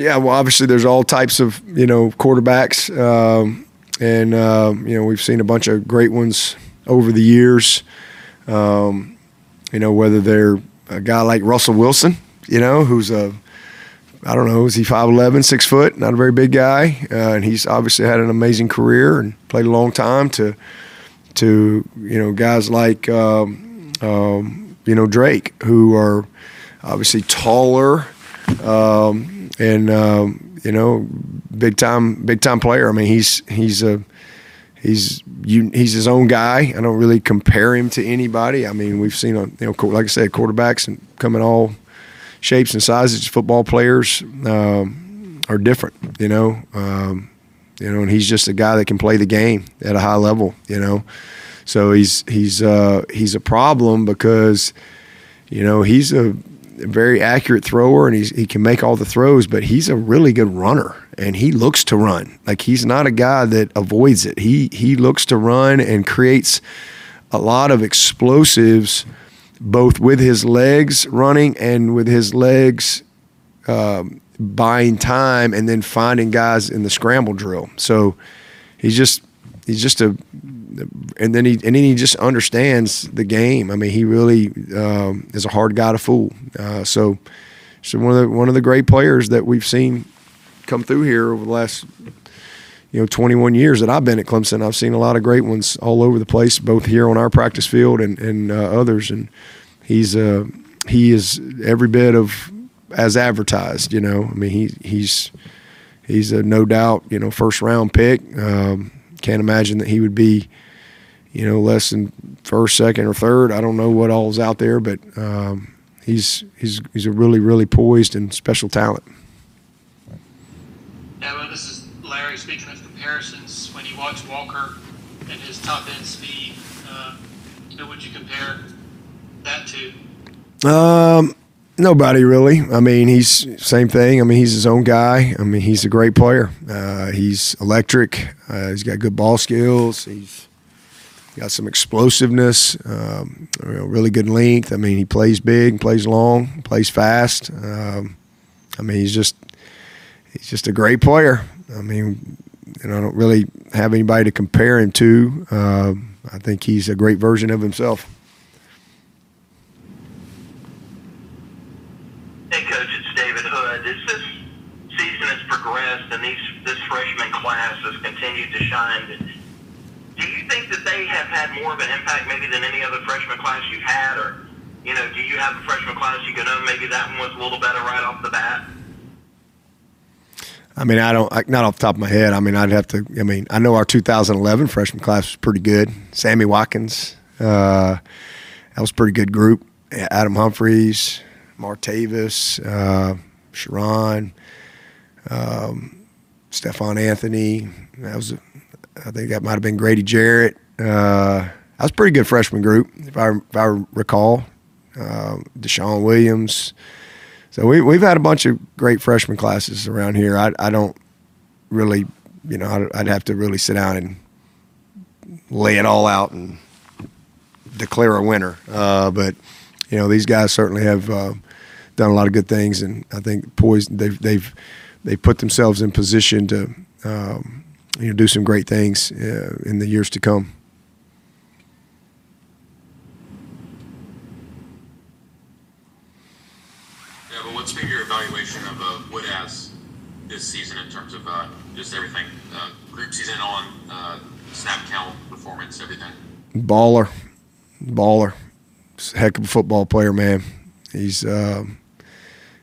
Yeah, well, obviously there's all types of you know quarterbacks, um, and uh, you know we've seen a bunch of great ones over the years. Um, you know whether they're a guy like Russell Wilson, you know, who's a I don't know, is he 5'11", 6 foot, not a very big guy, uh, and he's obviously had an amazing career and played a long time. To to you know guys like um, um, you know Drake, who are obviously taller um, and um, you know big time big time player. I mean he's he's a he's you, he's his own guy. I don't really compare him to anybody. I mean we've seen a, you know like I said quarterbacks and coming all shapes and sizes. Football players um, are different, you know. Um, you know, and he's just a guy that can play the game at a high level, you know. So he's he's uh, he's a problem because, you know, he's a very accurate thrower and he's, he can make all the throws, but he's a really good runner and he looks to run. Like he's not a guy that avoids it. He he looks to run and creates a lot of explosives both with his legs running and with his legs um, buying time and then finding guys in the scramble drill. So he's just he's just a and then he and then he just understands the game. I mean, he really um, is a hard guy to fool. Uh, so, so one of the one of the great players that we've seen come through here over the last you know 21 years that I've been at Clemson. I've seen a lot of great ones all over the place, both here on our practice field and and uh, others. And he's uh, he is every bit of as advertised. You know, I mean he he's he's a no doubt you know first round pick. Um, can't imagine that he would be you know less than first, second, or third. I don't know what all's out there, but um, he's he's he's a really really poised and special talent. Yeah, well, this is Larry speaking of comparisons. When you watch Walker and his top end speed, uh, who would you compare that to? Um, nobody really. I mean, he's same thing. I mean, he's his own guy. I mean, he's a great player. Uh, he's electric. Uh, he's got good ball skills. He's got some explosiveness. Um, you know, really good length. I mean, he plays big, plays long, plays fast. Um, I mean, he's just he's just a great player. I mean, know, I don't really have anybody to compare him to. Uh, I think he's a great version of himself. Hey, Coach, it's David Hood. As this season has progressed and these, this freshman class has continued to shine, do you think that they have had more of an impact maybe than any other freshman class you've had? Or, you know, do you have a freshman class you know maybe that one was a little better right off the bat? I mean, I don't, not off the top of my head. I mean, I'd have to, I mean, I know our 2011 freshman class was pretty good. Sammy Watkins, uh, that was a pretty good group. Adam Humphries, Martavis, uh, Charone, um, Stephone Anthony. That was, I think that might have been Grady Jarrett. Uh, that was a pretty good freshman group, if I, if I recall. Uh, DeShawn Williams. So we, we've had a bunch of great freshman classes around here. I, I don't really, you know, I'd, I'd have to really sit down and lay it all out and declare a winner. Uh, but you know, these guys certainly have uh, done a lot of good things, and I think poised they've they've they put themselves in position to um, you know do some great things uh, in the years to come. Yeah, but what's been your evaluation of uh, Wood as this season in terms of uh, just everything, uh, group season on, uh, snap count, performance, everything? Baller, baller, heck of a football player, man. He's um,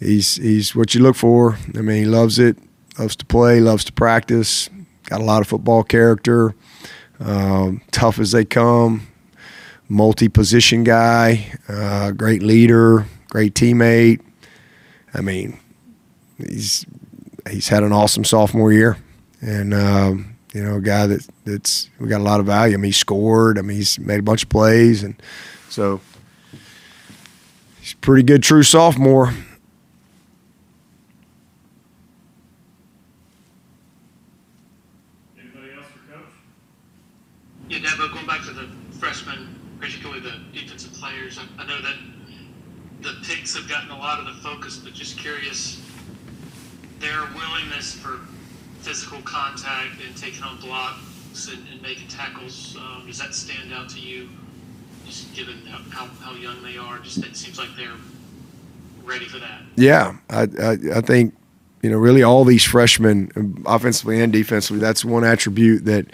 he's he's what you look for. I mean, he loves it, loves to play, loves to practice. Got a lot of football character. Um, tough as they come. Multi-position guy, uh, great leader, great teammate. I mean, he's he's had an awesome sophomore year, and um, you know, a guy that that's we got a lot of value. I mean, he scored. I mean, he's made a bunch of plays, and so he's pretty good true sophomore. Anybody else for Coach? Yeah, Dabo, going back to the freshmen, particularly the defensive players, I, I know that the picks have gotten a lot of the focus, but just curious, their willingness for physical contact and taking on blocks and, and making tackles, um, does that stand out to you? Just given how, how young they are, just it seems like they're ready for that. Yeah, I, I, I think you know really all these freshmen, offensively and defensively, that's one attribute that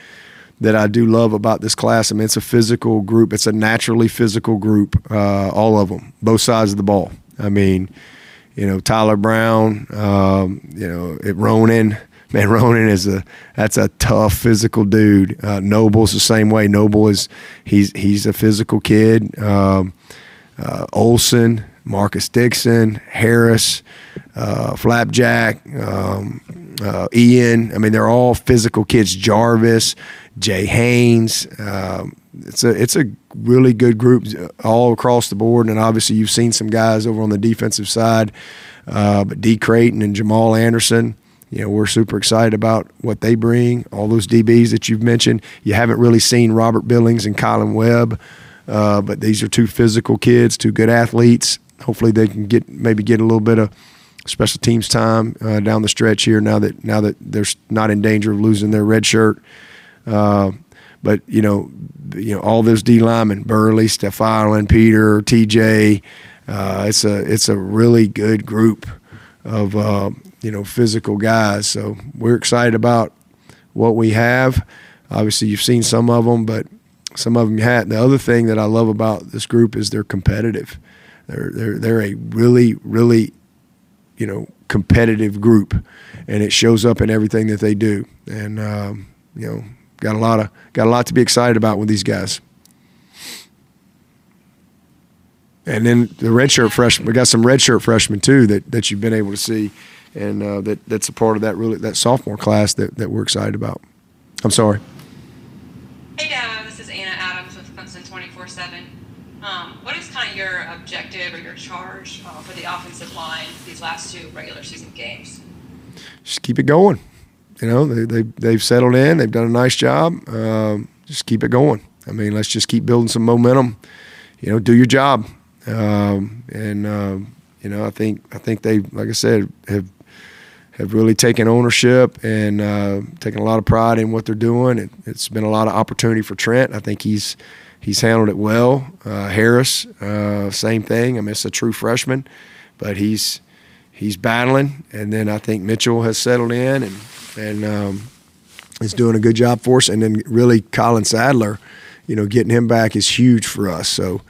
that I do love about this class. I mean, it's a physical group. It's a naturally physical group. Uh, all of them, both sides of the ball. I mean, you know, Tyler Brown, um, you know, it, Ronan. Man, Ronan is a that's a tough physical dude. Uh, Noble's the same way. Noble is he's he's a physical kid. Um, uh, Olsen, Marcus Dixon, Harris, uh, Flapjack, um, uh, Ian. I mean, they're all physical kids. Jarvis, Jay Haynes. Um, it's a it's a really good group all across the board, and obviously you've seen some guys over on the defensive side, uh, but D. Creighton and Jamal Anderson. You know, we're super excited about what they bring. All those DBs that you've mentioned. You haven't really seen Robert Billings and Colin Webb, uh, but these are two physical kids, two good athletes. Hopefully, they can get maybe get a little bit of special teams time uh, down the stretch here. Now that now that they're not in danger of losing their red shirt. Uh, but you know, you know all those D linemen: Burley, Ireland, Peter, TJ. Uh, it's a it's a really good group of uh, you know physical guys. So we're excited about what we have. Obviously, you've seen some of them, but some of them you had. The other thing that I love about this group is they're competitive. They're they're they're a really really you know competitive group, and it shows up in everything that they do. And um, you know got a lot of got a lot to be excited about with these guys. And then the redshirt freshmen, we got some redshirt freshmen too that, that you've been able to see, and uh, that that's a part of that really that sophomore class that, that we're excited about. I'm sorry. Hey Dad, this is Anna Adams with Clemson 24/7. Um, what is kind of your objective or your charge uh, for the offensive line these last two regular season games? Just keep it going you know, they, they, they've settled in. They've done a nice job. Um, just keep it going. I mean, let's just keep building some momentum. You know, do your job. Um, and um, you know, I think I think they, like I said, have have really taken ownership and uh, taken a lot of pride in what they're doing. It, has been a lot of opportunity for Trent. I think he's he's handled it well. Uh, Harris, uh, same thing. I mean, it's a true freshman, but he's he's battling. And then I think Mitchell has settled in and and um, is doing a good job for us. And then really Collin Sadler, you know, getting him back is huge for us. So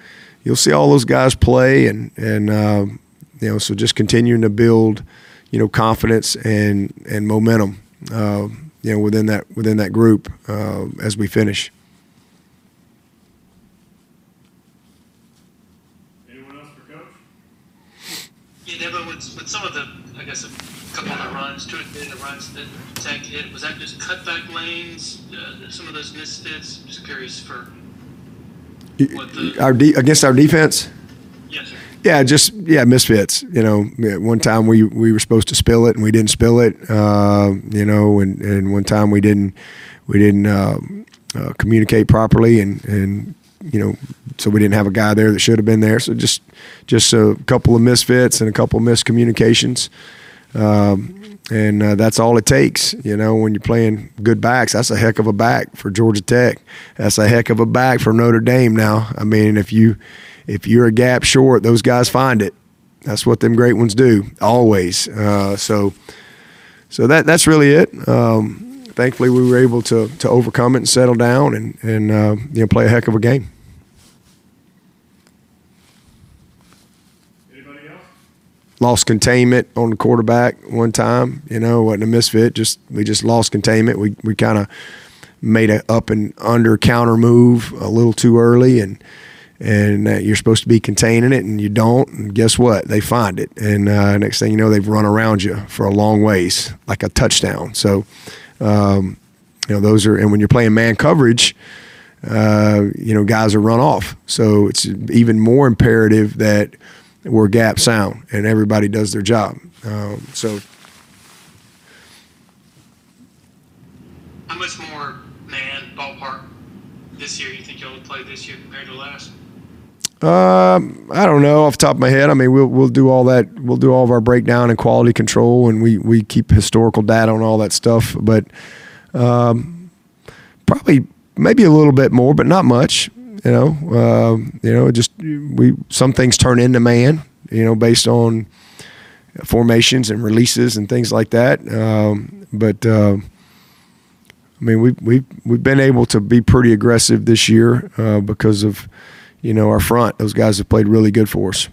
you'll see all those guys play, and and um, you know, so just continuing to build, you know, confidence and and momentum, uh, you know, within that within that group uh, as we finish. Yeah, Deborah, with, with some of the, I guess, a couple of the runs, two or three of the runs that Tech hit, was that just cutback lanes, uh, some of those misfits? Just curious for what the. Our de- against our defense. Yes, sir. Yeah, just yeah, misfits. You know, one time we we were supposed to spill it and we didn't spill it. Uh, you know, and, and one time we didn't we didn't uh, uh, communicate properly, and and you know, so we didn't have a guy there that should have been there. So just just a couple of misfits and a couple of miscommunications. Um, and uh, that's all it takes. You know, when you're playing good backs, that's a heck of a back for Georgia Tech. That's a heck of a back for Notre Dame. Now, I mean, if you if you're a gap short, those guys find it. That's what them great ones do always. Uh, so, so that that's really it. Um, thankfully, we were able to to overcome it and settle down and and uh, you know play a heck of a game. Anybody else? Lost containment on the quarterback one time. You know, wasn't a misfit. Just we just lost containment. We we kind of made a up and under counter move a little too early, and and uh, you're supposed to be containing it, and you don't. And guess what? They find it, and uh, next thing you know, they've run around you for a long ways, like a touchdown. So, um, you know, those are. And when you're playing man coverage. Uh, you know, guys are run off. So it's even more imperative that we're gap sound and everybody does their job. Um, so How much more man ballpark this year you think you'll play this year compared to last? Um, I don't know off the top of my head. I mean, we'll we'll do all that. We'll do all of our breakdown and quality control, and we we keep historical data on all that stuff. But um, probably maybe a little bit more, but not much. You know, um, you know, just we some things turn into man. You know, based on formations and releases and things like that. Um, but uh, I mean, we've we've we've been able to be pretty aggressive this year uh, because of you know our front. Those guys have played really good for us.